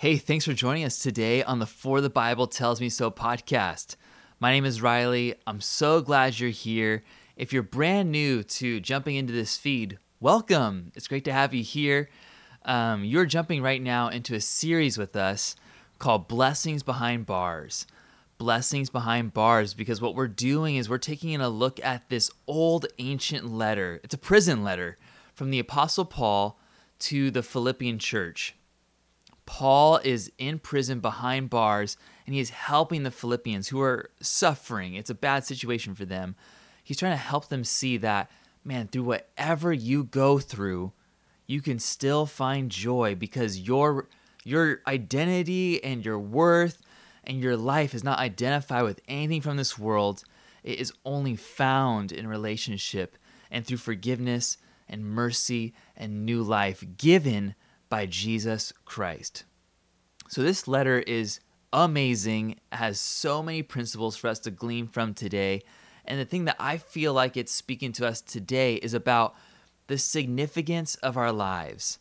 Hey, thanks for joining us today on the For the Bible Tells Me So podcast. My name is Riley. I'm so glad you're here. If you're brand new to jumping into this feed, welcome. It's great to have you here. Um, you're jumping right now into a series with us called Blessings Behind Bars. Blessings Behind Bars, because what we're doing is we're taking a look at this old ancient letter. It's a prison letter from the Apostle Paul to the Philippian church. Paul is in prison behind bars and he is helping the Philippians who are suffering. It's a bad situation for them. He's trying to help them see that, man, through whatever you go through, you can still find joy because your your identity and your worth and your life is not identified with anything from this world. It is only found in relationship and through forgiveness and mercy and new life given by Jesus Christ. So, this letter is amazing, has so many principles for us to glean from today. And the thing that I feel like it's speaking to us today is about the significance of our lives.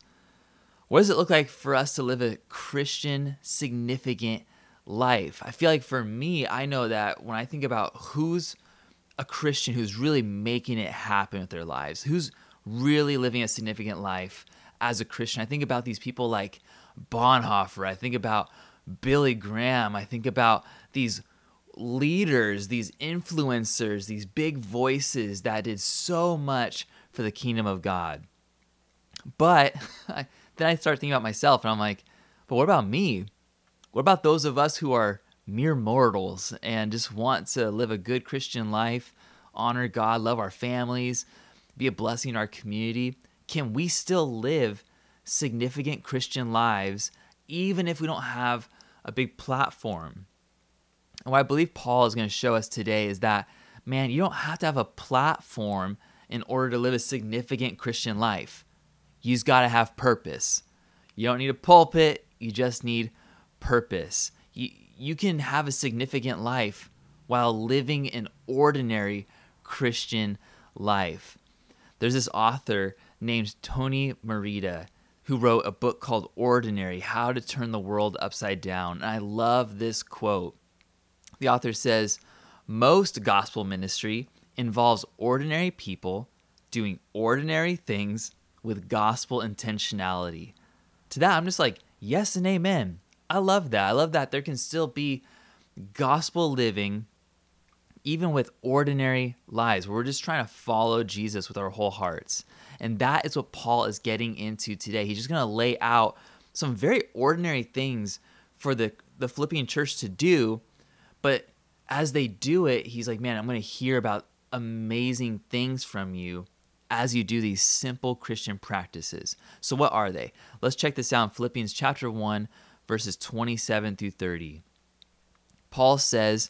What does it look like for us to live a Christian, significant life? I feel like for me, I know that when I think about who's a Christian who's really making it happen with their lives, who's really living a significant life, as a Christian. I think about these people like Bonhoeffer. I think about Billy Graham. I think about these leaders, these influencers, these big voices that did so much for the kingdom of God. But then I start thinking about myself and I'm like, but what about me? What about those of us who are mere mortals and just want to live a good Christian life, honor God, love our families, be a blessing in our community? can we still live significant Christian lives even if we don't have a big platform? And what I believe Paul is going to show us today is that, man, you don't have to have a platform in order to live a significant Christian life. You just got to have purpose. You don't need a pulpit, you just need purpose. You, you can have a significant life while living an ordinary Christian life. There's this author named Tony Merida who wrote a book called Ordinary How to Turn the World Upside Down. And I love this quote. The author says, Most gospel ministry involves ordinary people doing ordinary things with gospel intentionality. To that, I'm just like, yes and amen. I love that. I love that there can still be gospel living even with ordinary lives. We're just trying to follow Jesus with our whole hearts. And that is what Paul is getting into today. He's just going to lay out some very ordinary things for the, the Philippian church to do. But as they do it, he's like, man, I'm going to hear about amazing things from you as you do these simple Christian practices. So, what are they? Let's check this out in Philippians chapter 1, verses 27 through 30. Paul says,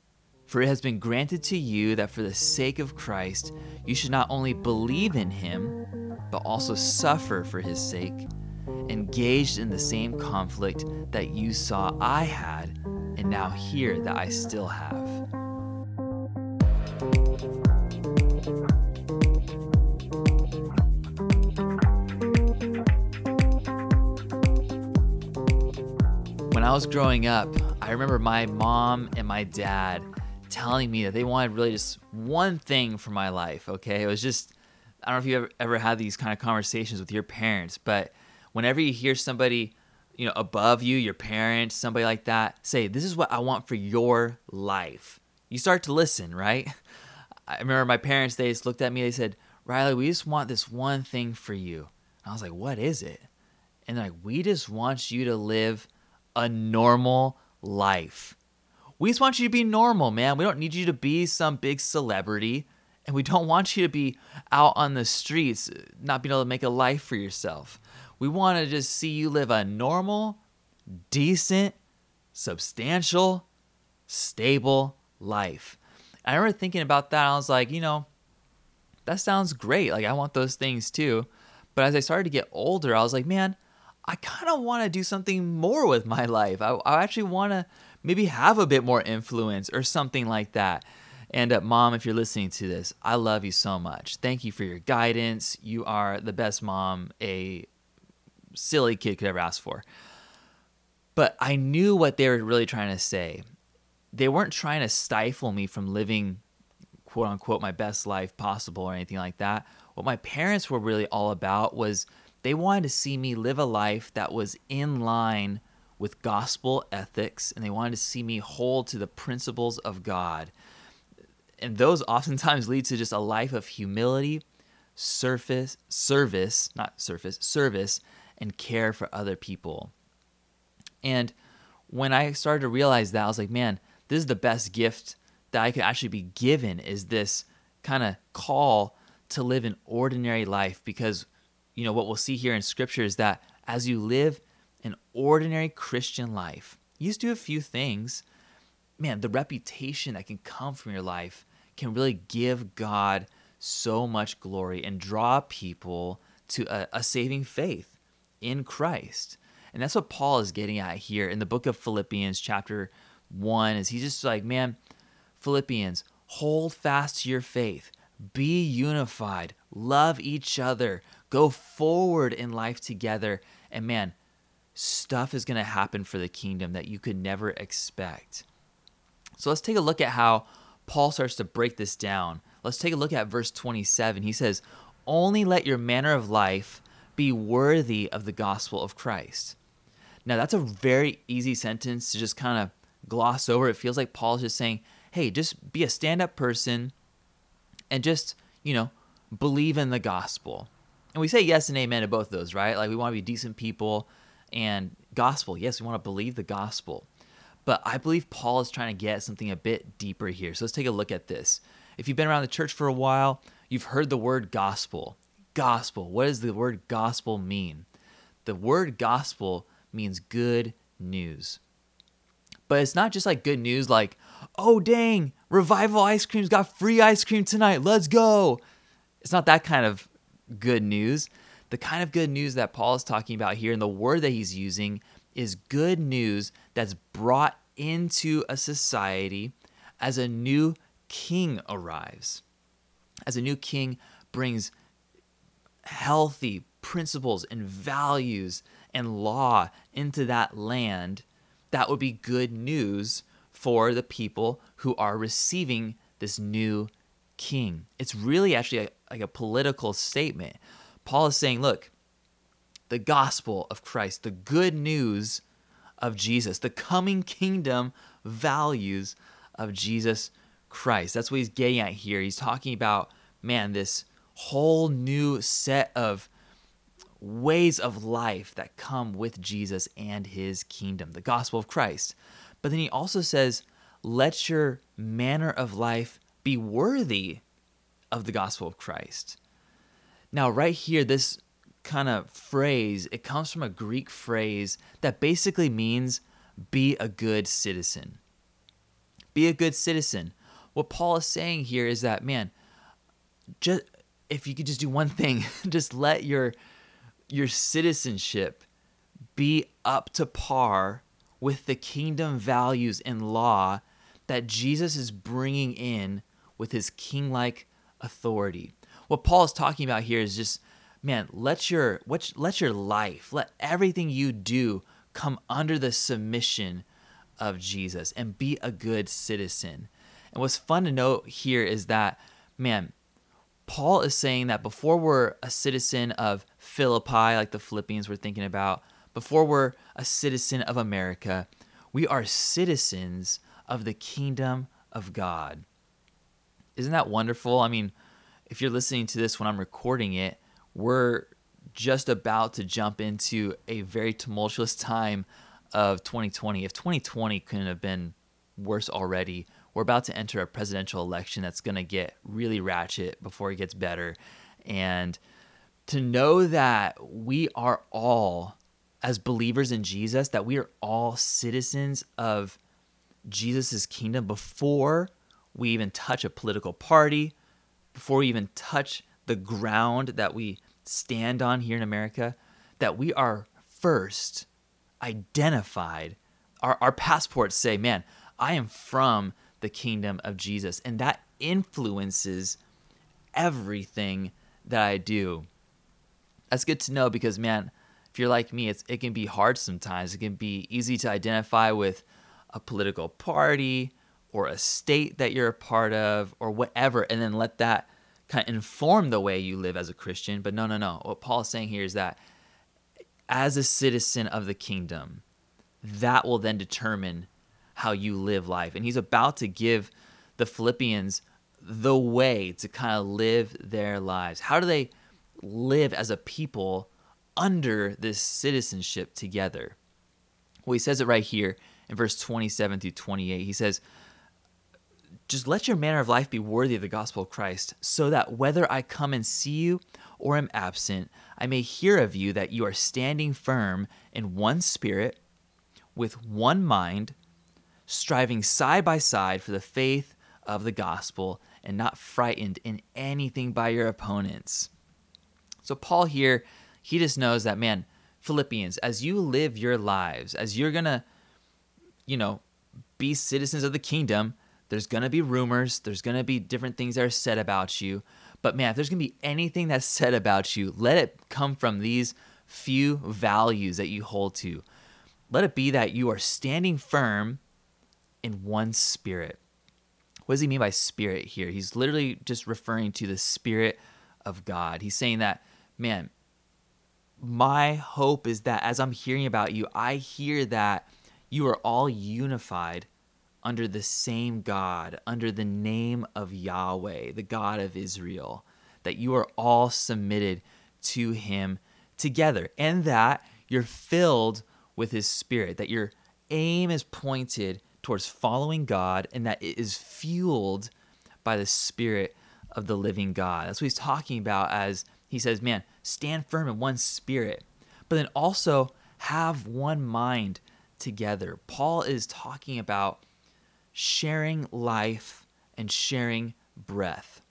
For it has been granted to you that for the sake of Christ you should not only believe in him, but also suffer for his sake, engaged in the same conflict that you saw I had, and now hear that I still have. When I was growing up, I remember my mom and my dad telling me that they wanted really just one thing for my life. Okay, it was just I don't know if you ever, ever had these kind of conversations with your parents, but whenever you hear somebody you know above you, your parents, somebody like that, say, "This is what I want for your life." You start to listen, right? I remember my parents they just looked at me. They said, "Riley, we just want this one thing for you." And I was like, "What is it?" And they're like, "We just want you to live a normal life." We just want you to be normal, man. We don't need you to be some big celebrity. And we don't want you to be out on the streets, uh, not being able to make a life for yourself. We want to just see you live a normal, decent, substantial, stable life. I remember thinking about that. I was like, you know, that sounds great. Like, I want those things too. But as I started to get older, I was like, man, I kind of want to do something more with my life. I, I actually want to maybe have a bit more influence or something like that. And uh, mom, if you're listening to this, I love you so much. Thank you for your guidance. You are the best mom a silly kid could ever ask for. But I knew what they were really trying to say. They weren't trying to stifle me from living, quote unquote, my best life possible or anything like that. What my parents were really all about was they wanted to see me live a life that was in line with gospel ethics and they wanted to see me hold to the principles of God and those oftentimes lead to just a life of humility, surface, service, not surface, service, and care for other people. And when I started to realize that, I was like, man, this is the best gift that I could actually be given is this kind of call to live an ordinary life because you know what we'll see here in scripture is that as you live an ordinary Christian life, you just do a few things, man, the reputation that can come from your life can really give God so much glory and draw people to a, a saving faith in Christ. And that's what Paul is getting at here in the book of Philippians, chapter 1, is he's just like, man, Philippians, hold fast to your faith, be unified, love each other, go forward in life together. And man, stuff is going to happen for the kingdom that you could never expect. So let's take a look at how Paul starts to break this down. Let's take a look at verse 27. He says, Only let your manner of life be worthy of the gospel of Christ. Now, that's a very easy sentence to just kind of gloss over. It feels like Paul's just saying, hey, just be a stand up person and just, you know, believe in the gospel. And we say yes and amen to both of those, right? Like we want to be decent people and gospel. Yes, we want to believe the gospel. But I believe Paul is trying to get something a bit deeper here. So let's take a look at this. If you've been around the church for a while, you've heard the word gospel. Gospel. What does the word gospel mean? The word gospel means good news. But it's not just like good news, like, oh, dang, Revival Ice Cream's got free ice cream tonight. Let's go. It's not that kind of good news. The kind of good news that Paul is talking about here and the word that he's using is good news that's brought into a society as a new king arrives. As a new king brings healthy principles and values and law into that land, that would be good news for the people who are receiving this new king. It's really actually a, like a political statement. Paul is saying, look, the gospel of Christ, the good news of Jesus, the coming kingdom values of Jesus Christ. That's what he's getting at here. He's talking about, man, this whole new set of ways of life that come with Jesus and his kingdom, the gospel of Christ. But then he also says, let your manner of life be worthy of the gospel of Christ. Now, right here, this kind of phrase, it comes from a Greek phrase that basically means be a good citizen. Be a good citizen. What Paul is saying here is that, man, just if you could just do one thing, just let your your citizenship be up to par with the kingdom values and law that Jesus is bringing in with his king-like authority. What Paul is talking about here is just man, let your what let your life, let everything you do come under the submission of Jesus and be a good citizen. And what's fun to note here is that, man, Paul is saying that before we're a citizen of Philippi, like the Philippians we're thinking about, before we're a citizen of America, we are citizens of the kingdom of God. Isn't that wonderful? I mean, if you're listening to this when I'm recording it, we're just about to jump into a very tumultuous time of 2020. If 2020 couldn't have been worse already, we're about to enter a presidential election that's going to get really ratchet before it gets better. And to know that we are all as believers in Jesus that we are all citizens of Jesus' kingdom before we even touch a political party, before we even touch the ground that we stand on here in America, that we are first identified. Our, our passports say, man, I am from the kingdom of Jesus. And that influences everything that I do. That's good to know because, man, if you're like me, it's, it can be hard sometimes. It can be easy to identify with a political party or a state that you're a part of or whatever, and then let that kind of inform the way you live as a Christian. But no, no, no. What Paul's saying here is that as a citizen of the kingdom, that will then determine how you live life. And he's about to give the Philippians the way to kind of live their lives. How do they live as a people under this citizenship together? Well, he says it right here in verse 27 through 28. He says, just let your manner of life be worthy of the gospel of Christ, so that whether I come and see you or am absent, I may hear of you that you are standing firm in one spirit, with one mind, striving side by side for the faith of the gospel, and not frightened in anything by your opponents. So, Paul here, he just knows that, man, Philippians, as you live your lives, as you're going to, you know, be citizens of the kingdom, there's going to be rumors, there's going to be different things that are said about you. But man, if there's going to be anything that's said about you, let it come from these few values that you hold to. Let it be that you are standing firm in one spirit. What does he mean by spirit here? He's literally just referring to the spirit of God. He's saying that, man, my hope is that as I'm hearing about you, I hear that you are all unified under the same God, under the name of Yahweh, the God of Israel, that you are all submitted to Him together, and that you're filled with His Spirit, that your aim is pointed towards following God, and that it is fueled by the Spirit of the living God. That's what He's talking about as He says, man, stand firm in one spirit, but then also have one mind together. Paul is talking about sharing life and sharing breath.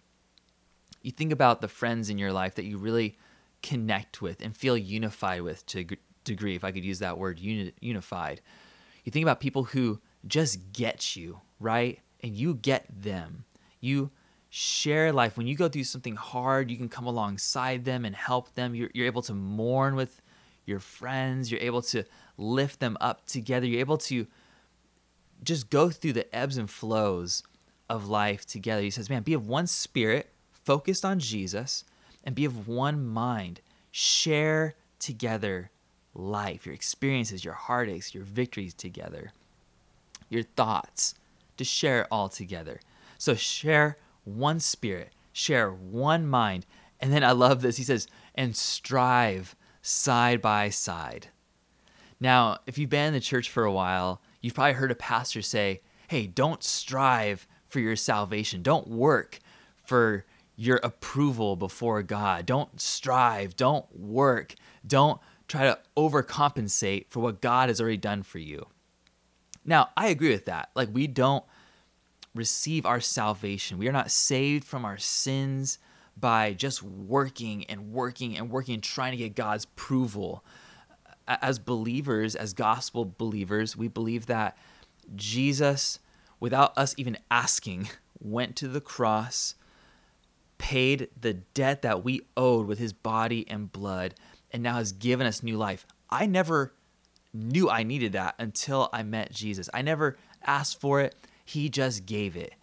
You think about the friends in your life that you really connect with and feel unified with to degree, if I could use that word, uni- unified. You think about people who just get you, right? And you get them. You share life. When you go through something hard, you can come alongside them and help them. You're, you're able to mourn with your friends. You're able to lift them up together. You're able to just go through the ebbs and flows of life together. He says, man, be of one spirit, focused on Jesus, and be of one mind. Share together life, your experiences, your heartaches, your victories together, your thoughts, to share it all together. So share one spirit, share one mind. And then I love this. He says, and strive side by side. Now, if you've been in the church for a while, You've probably heard a pastor say, hey, don't strive for your salvation. Don't work for your approval before God. Don't strive. Don't work. Don't try to overcompensate for what God has already done for you. Now, I agree with that. Like, we don't receive our salvation, we are not saved from our sins by just working and working and working and trying to get God's approval as believers, as gospel believers, we believe that Jesus, without us even asking, went to the cross, paid the debt that we owed with his body and blood, and now has given us new life. I never knew I needed that until I met Jesus. I never asked for it, he just gave it.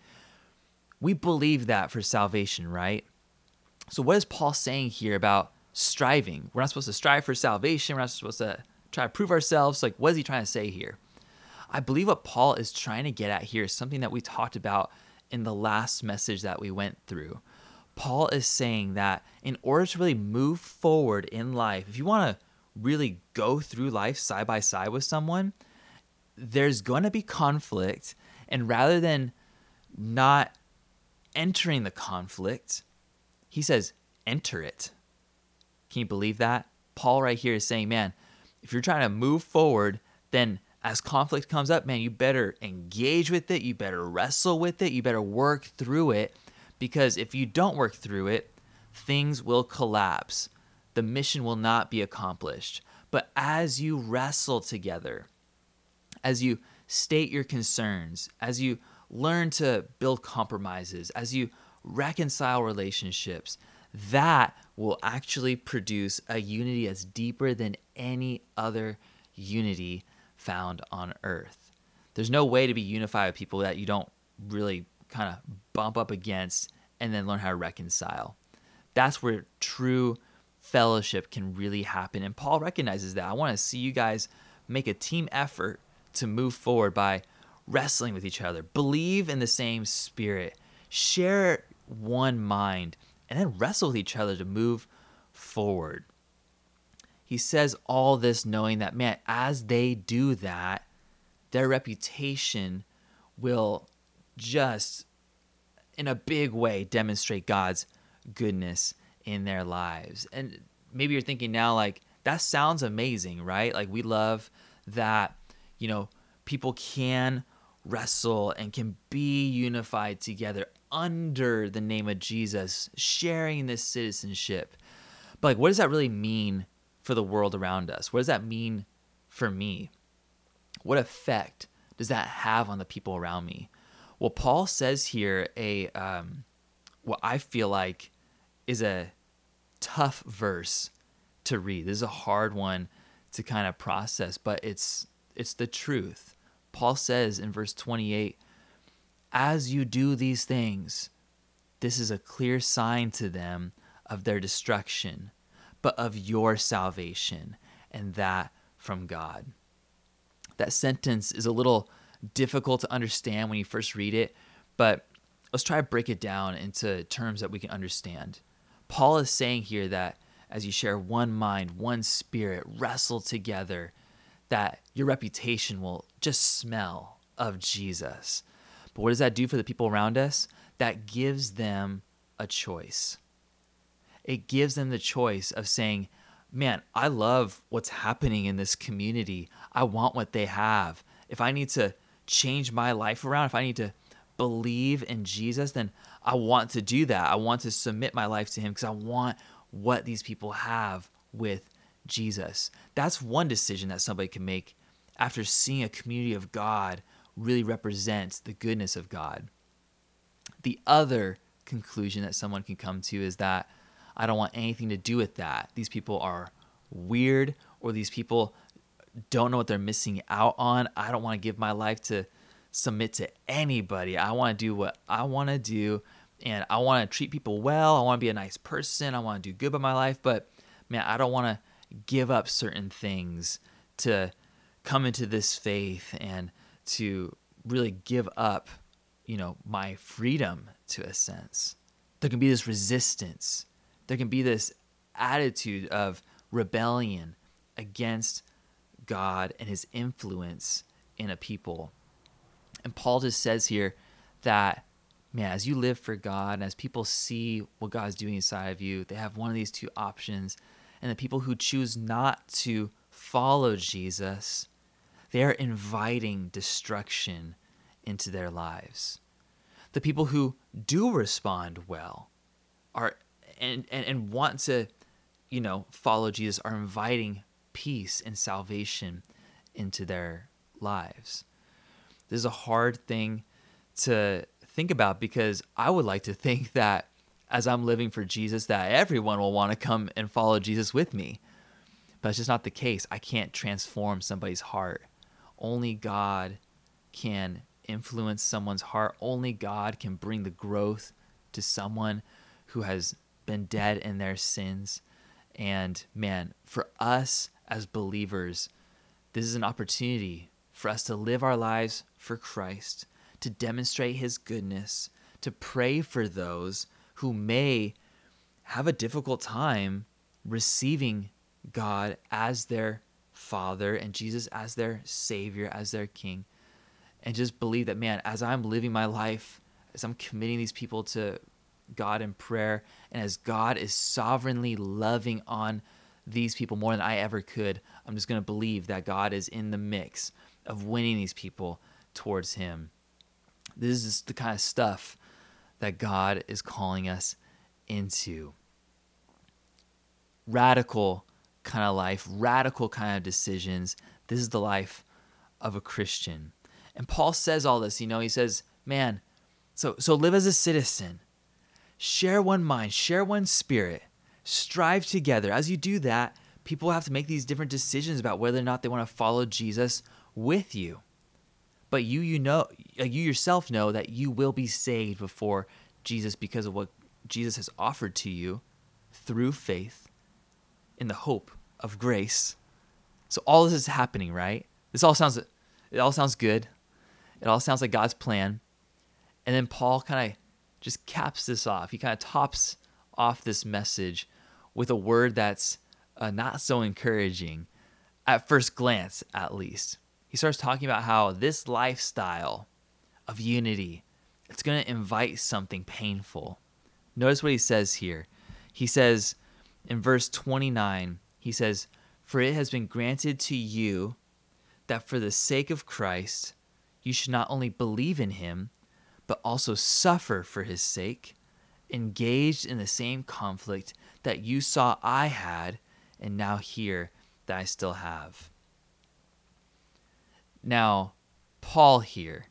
We believe that for salvation, right? So, what is Paul saying here about striving. We're not supposed to strive for salvation. We're not supposed to try to prove ourselves. Like, what is he trying to say here? I believe what Paul is trying to get at here is something that we talked about in the last message that we went through. Paul is saying that in order to really move forward in life, if you want to really go through life side by side with someone, there's going to be conflict. And rather than not entering the conflict, he says, enter it. Can you believe that? Paul right here is saying, man, if you're trying to move forward, then as conflict comes up, man, you better engage with it. You better wrestle with it. You better work through it. Because if you don't work through it, things will collapse. The mission will not be accomplished. But as you wrestle together, as you state your concerns, as you learn to build compromises, as you reconcile relationships, that will actually produce a unity that's deeper than any other unity found on earth. There's no way to be unified with people that you don't really kind of bump up against and then learn how to reconcile. That's where true fellowship can really happen. And Paul recognizes that. I want to see you guys make a team effort to move forward by wrestling with each other, believe in the same spirit, share one mind, and then wrestle with each other to move forward. He says all this knowing that, man, as they do that, their reputation will just, in a big way, demonstrate God's goodness in their lives. And maybe you're thinking now, like, that sounds amazing, right? Like, we love that, you know, people can wrestle and can be unified together under the name of Jesus, sharing this citizenship. But like, what does that really mean for the world around us? What does that mean for me? What effect does that have on the people around me? Well, Paul says here a um, what I feel like is a tough verse to read. This is a hard one to kind of process, but it's it's the truth. Paul says in verse 28 As you do these things, this is a clear sign to them of their destruction, but of your salvation, and that from God. That sentence is a little difficult to understand when you first read it, but let's try to break it down into terms that we can understand. Paul is saying here that as you share one mind, one spirit, wrestle together, that your reputation will just smell of Jesus. But what does that do for the people around us? That gives them a choice. It gives them the choice of saying, Man, I love what's happening in this community. I want what they have. If I need to change my life around, if I need to believe in Jesus, then I want to do that. I want to submit my life to Him because I want what these people have with Jesus. That's one decision that somebody can make after seeing a community of God really represents the goodness of God. The other conclusion that someone can come to is that I don't want anything to do with that. These people are weird or these people don't know what they're missing out on. I don't want to give my life to submit to anybody. I want to do what I want to do and I want to treat people well. I want to be a nice person. I want to do good by my life, but man, I don't want to give up certain things to come into this faith and to really give up, you know, my freedom to a sense. There can be this resistance. There can be this attitude of rebellion against God and his influence in a people. And Paul just says here that, man, as you live for God, and as people see what God's doing inside of you, they have one of these two options and the people who choose not to follow Jesus, they are inviting destruction into their lives. The people who do respond well are and, and, and want to, you know, follow Jesus are inviting peace and salvation into their lives. This is a hard thing to think about because I would like to think that as I'm living for Jesus that everyone will want to come and follow Jesus with me. But it's just not the case. I can't transform somebody's heart. Only God can influence someone's heart. Only God can bring the growth to someone who has been dead in their sins. And man, for us as believers, this is an opportunity for us to live our lives for Christ, to demonstrate his goodness, to pray for those who may have a difficult time receiving God as their Father and Jesus as their Savior, as their King, and just believe that, man, as I'm living my life, as I'm committing these people to God in prayer, and as God is sovereignly loving on these people more than I ever could. I'm just going to believe that God is in the mix of winning these people towards Him. This is the kind of stuff that God is calling us into. Radical kind of life, radical kind of decisions. This is the life of a Christian. And Paul says all this, you know, he says, man, so so live as a citizen. Share one mind, share one spirit. Strive together. As you do that, people have to make these different decisions about whether or not they want to follow Jesus with you. But you you know you yourself know that you will be saved before Jesus because of what Jesus has offered to you through faith in the hope of grace. So all this is happening, right? This all sounds it all sounds good. It all sounds like God's plan. And then Paul kind of just caps this off. He kind of tops off this message with a word that's uh, not so encouraging at first glance, at least. He starts talking about how this lifestyle of unity it's going to invite something painful. Notice what he says here. He says in verse 29, he says, For it has been granted to you that for the sake of Christ, you should not only believe in him, but also suffer for his sake, engaged in the same conflict that you saw I had and now hear that I still have. Now, Paul here,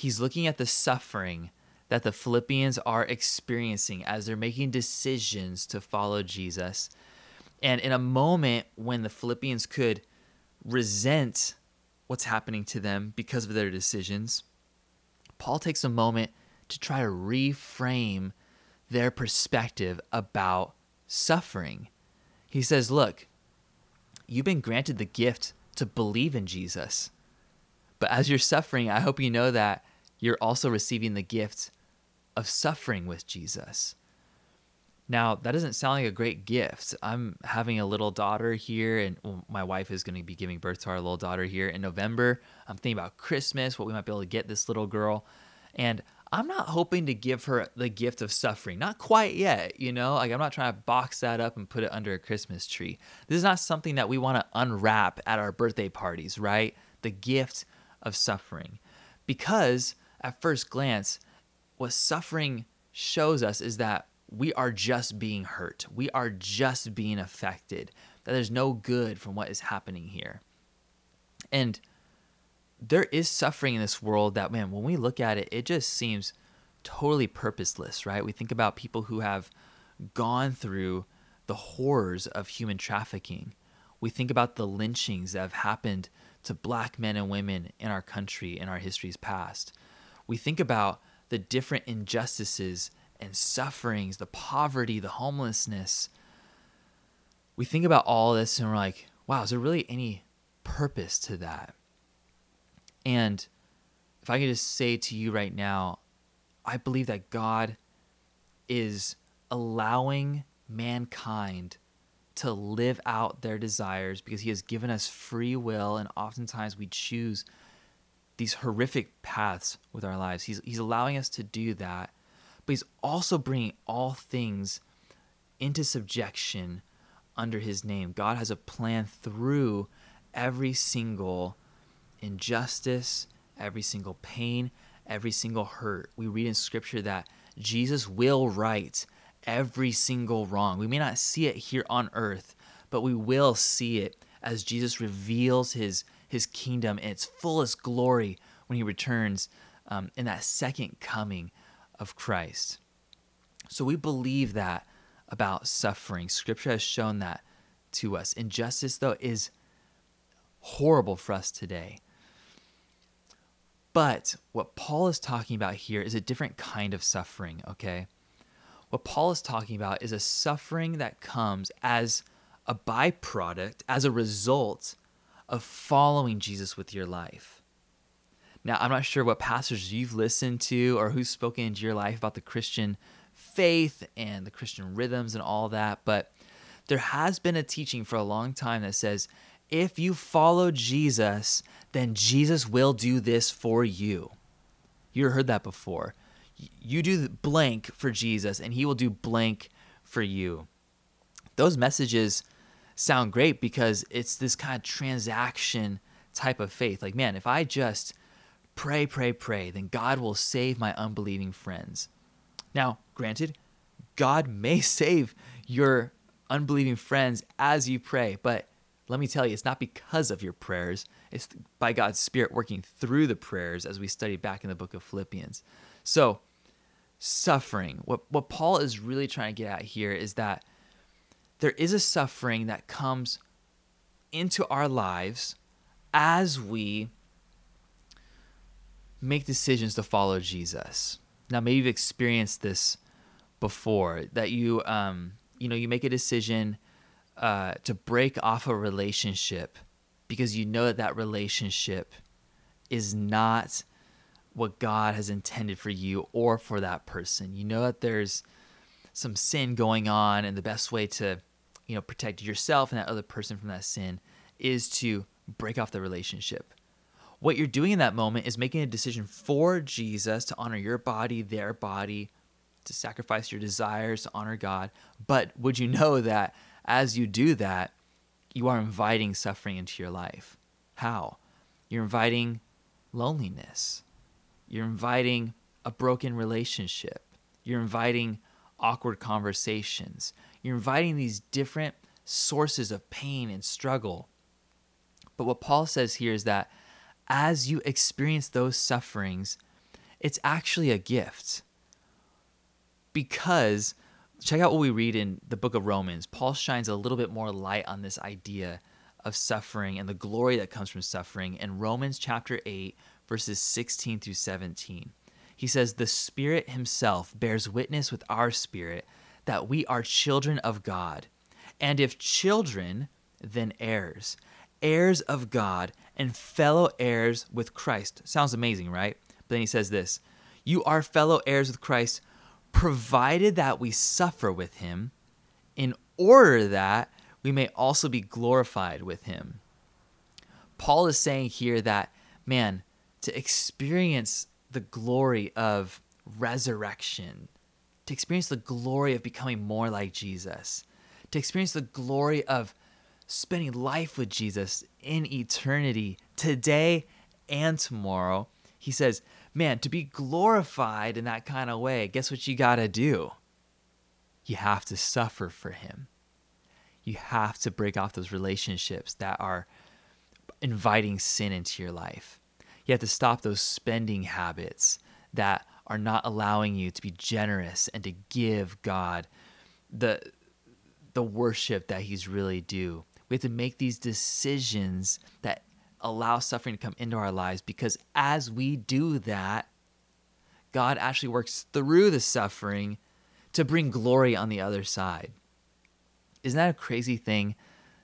he's looking at the suffering that the Philippians are experiencing as they're making decisions to follow Jesus. And in a moment when the Philippians could resent what's happening to them because of their decisions, Paul takes a moment to try to reframe their perspective about suffering. He says, Look, you've been granted the gift to believe in Jesus. But as you're suffering, I hope you know that you're also receiving the gift of suffering with Jesus. Now, that doesn't sound like a great gift. I'm having a little daughter here, and my wife is going to be giving birth to our little daughter here in November. I'm thinking about Christmas, what we might be able to get this little girl. And I'm not hoping to give her the gift of suffering. Not quite yet, you know? Like, I'm not trying to box that up and put it under a Christmas tree. This is not something that we want to unwrap at our birthday parties, right? The gift of suffering. Because at first glance, what suffering shows us is that we are just being hurt. We are just being affected. That there's no good from what is happening here. And there is suffering in this world that, man, when we look at it, it just seems totally purposeless, right? We think about people who have gone through the horrors of human trafficking. We think about the lynchings that have happened to black men and women in our country in our history's past. We think about the different injustices and sufferings, the poverty, the homelessness. We think about all this and we're like, wow, is there really any purpose to that? And if I could just say to you right now, I believe that God is allowing mankind to live out their desires because He has given us free will, and oftentimes we choose these horrific paths with our lives. He's, he's allowing us to do that but he's also bringing all things into subjection under his name. God has a plan through every single injustice, every single pain, every single hurt. We read in scripture that Jesus will right every single wrong. We may not see it here on earth, but we will see it as Jesus reveals his his kingdom in its fullest glory when he returns um, in that second coming of Christ. So we believe that about suffering. Scripture has shown that to us. Injustice, though, is horrible for us today. But what Paul is talking about here is a different kind of suffering, okay? What Paul is talking about is a suffering that comes as a byproduct, as a result of following Jesus with your life. Now, I'm not sure what pastors you've listened to or who's spoken into your life about the Christian faith and the Christian rhythms and all that, but there has been a teaching for a long time that says if you follow Jesus, then Jesus will do this for you. You heard that before. You do blank for Jesus, and he will do blank for you. Those messages sound great because it's this kind of transaction type of faith. Like, man, if I just pray, pray, pray, then God will save my unbelieving friends. Now, granted, God may save your unbelieving friends as you pray, but let me tell you, it's not because of your prayers. It's by God's Spirit working through the prayers as we study back in the book of Philippians. So, suffering, what, what Paul is really trying to get at here is that there is a suffering that comes into our lives as we make decisions to follow Jesus. Now, maybe you've experienced this before that you, um, you know, you make a decision uh, to break off a relationship because you know that that relationship is not what God has intended for you or for that person. You know that there's some sin going on, and the best way to, you know, protect yourself and that other person from that sin is to break off the relationship. What you're doing in that moment is making a decision for Jesus to honor your body, their body, to sacrifice your desires to honor God. But would you know that as you do that, you are inviting suffering into your life? How? You're inviting loneliness. You're inviting a broken relationship. You're inviting awkward conversations. You're inviting these different sources of pain and struggle. But what Paul says here is that as you experience those sufferings, it's actually a gift. Because check out what we read in the book of Romans. Paul shines a little bit more light on this idea of suffering and the glory that comes from suffering in Romans chapter 8, verses 16 through 17. He says, The Spirit Himself bears witness with our spirit that we are children of God. And if children, then heirs, heirs of God and fellow heirs with Christ. Sounds amazing, right? But then he says this You are fellow heirs with Christ provided that we suffer with him, in order that we may also be glorified with him. Paul is saying here that, man, to experience the glory of resurrection, to experience the glory of becoming more like Jesus, to experience the glory of spending life with Jesus in eternity, today and tomorrow, he says, man, to be glorified in that kind of way, guess what you got to do? You have to suffer for him. You have to break off those relationships that are inviting sin into your life. You have to stop those spending habits that are not allowing you to be generous and to give God the the worship that he's really due. We have to make these decisions that allow suffering to come into our lives because as we do that, God actually works through the suffering to bring glory on the other side. Isn't that a crazy thing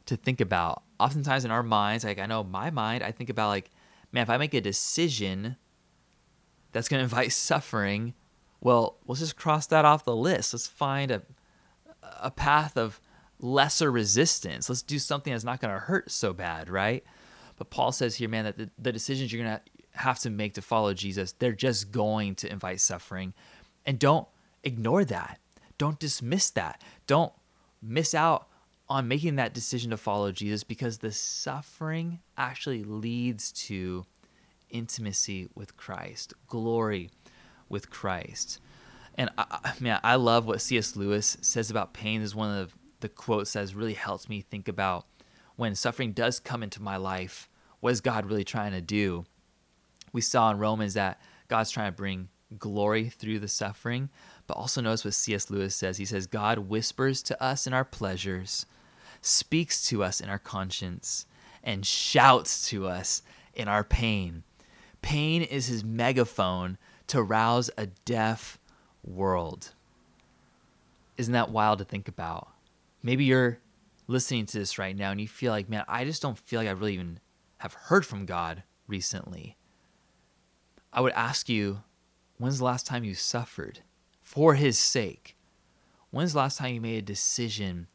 to think about? Oftentimes in our minds, like I know my mind, I think about like, man, if I make a decision that's going to invite suffering, well, let's just cross that off the list. Let's find a a path of lesser resistance. Let's do something that's not going to hurt so bad, right? But Paul says here, man, that the, the decisions you're going to have to make to follow Jesus, they're just going to invite suffering. And don't ignore that. Don't dismiss that. Don't miss out on making that decision to follow Jesus because the suffering actually leads to intimacy with Christ, glory with Christ. And I, man, I love what C.S. Lewis says about pain. Is one of the quotes that has really helped me think about when suffering does come into my life, what is God really trying to do? We saw in Romans that God's trying to bring glory through the suffering, but also notice what C.S. Lewis says. He says, God whispers to us in our pleasures, speaks to us in our conscience, and shouts to us in our pain. Pain is his megaphone to rouse a deaf world. Isn't that wild to think about? Maybe you're listening to this right now and you feel like, man, I just don't feel like I really even have heard from God recently, I would ask you, when's the last time you suffered for His sake? When's the last time you made a decision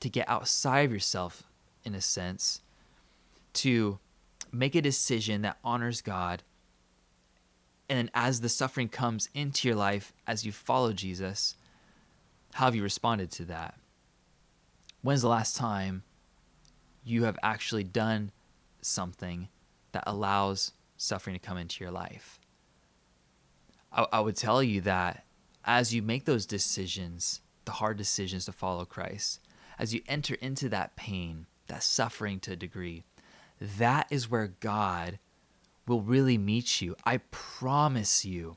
to get outside of yourself, in a sense, to make a decision that honors God? And then as the suffering comes into your life, as you follow Jesus, how have you responded to that? When's the last time you have actually done something that allows suffering to come into your life. I, I would tell you that as you make those decisions, the hard decisions to follow Christ, as you enter into that pain, that suffering to a degree, that is where God will really meet you. I promise you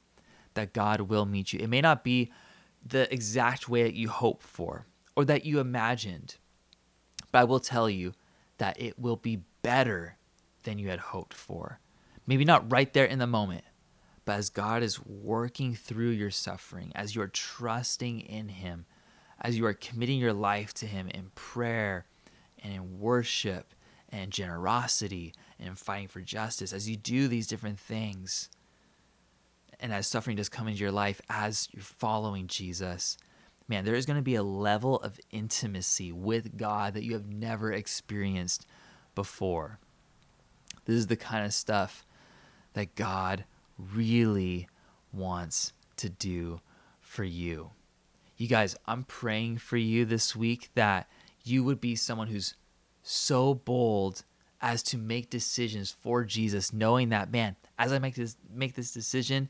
that God will meet you. It may not be the exact way that you hope for or that you imagined, but I will tell you that it will be better than you had hoped for. Maybe not right there in the moment, but as God is working through your suffering, as you are trusting in Him, as you are committing your life to Him in prayer and in worship and generosity and fighting for justice, as you do these different things, and as suffering does come into your life as you're following Jesus, man, there is going to be a level of intimacy with God that you have never experienced before. This is the kind of stuff that God really wants to do for you. You guys, I'm praying for you this week that you would be someone who's so bold as to make decisions for Jesus, knowing that, man, as I make this make this decision,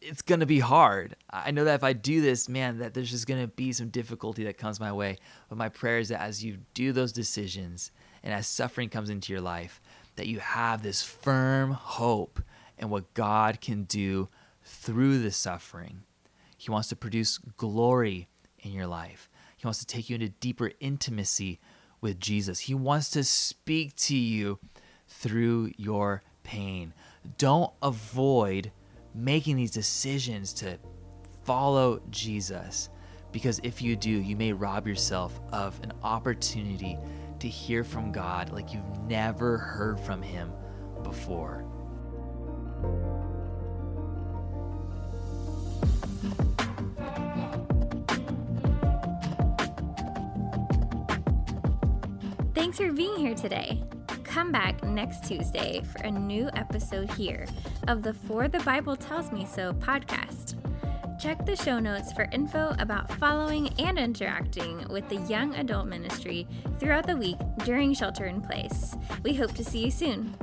it's gonna be hard. I know that if I do this, man, that there's just gonna be some difficulty that comes my way. But my prayer is that as you do those decisions and as suffering comes into your life, that you have this firm hope in what God can do through the suffering. He wants to produce glory in your life. He wants to take you into deeper intimacy with Jesus. He wants to speak to you through your pain. Don't avoid making these decisions to follow Jesus because if you do, you may rob yourself of an opportunity to hear from God like you've never heard from Him before. Today. Come back next Tuesday for a new episode here of the For the Bible Tells Me So podcast. Check the show notes for info about following and interacting with the Young Adult Ministry throughout the week during Shelter in Place. We hope to see you soon.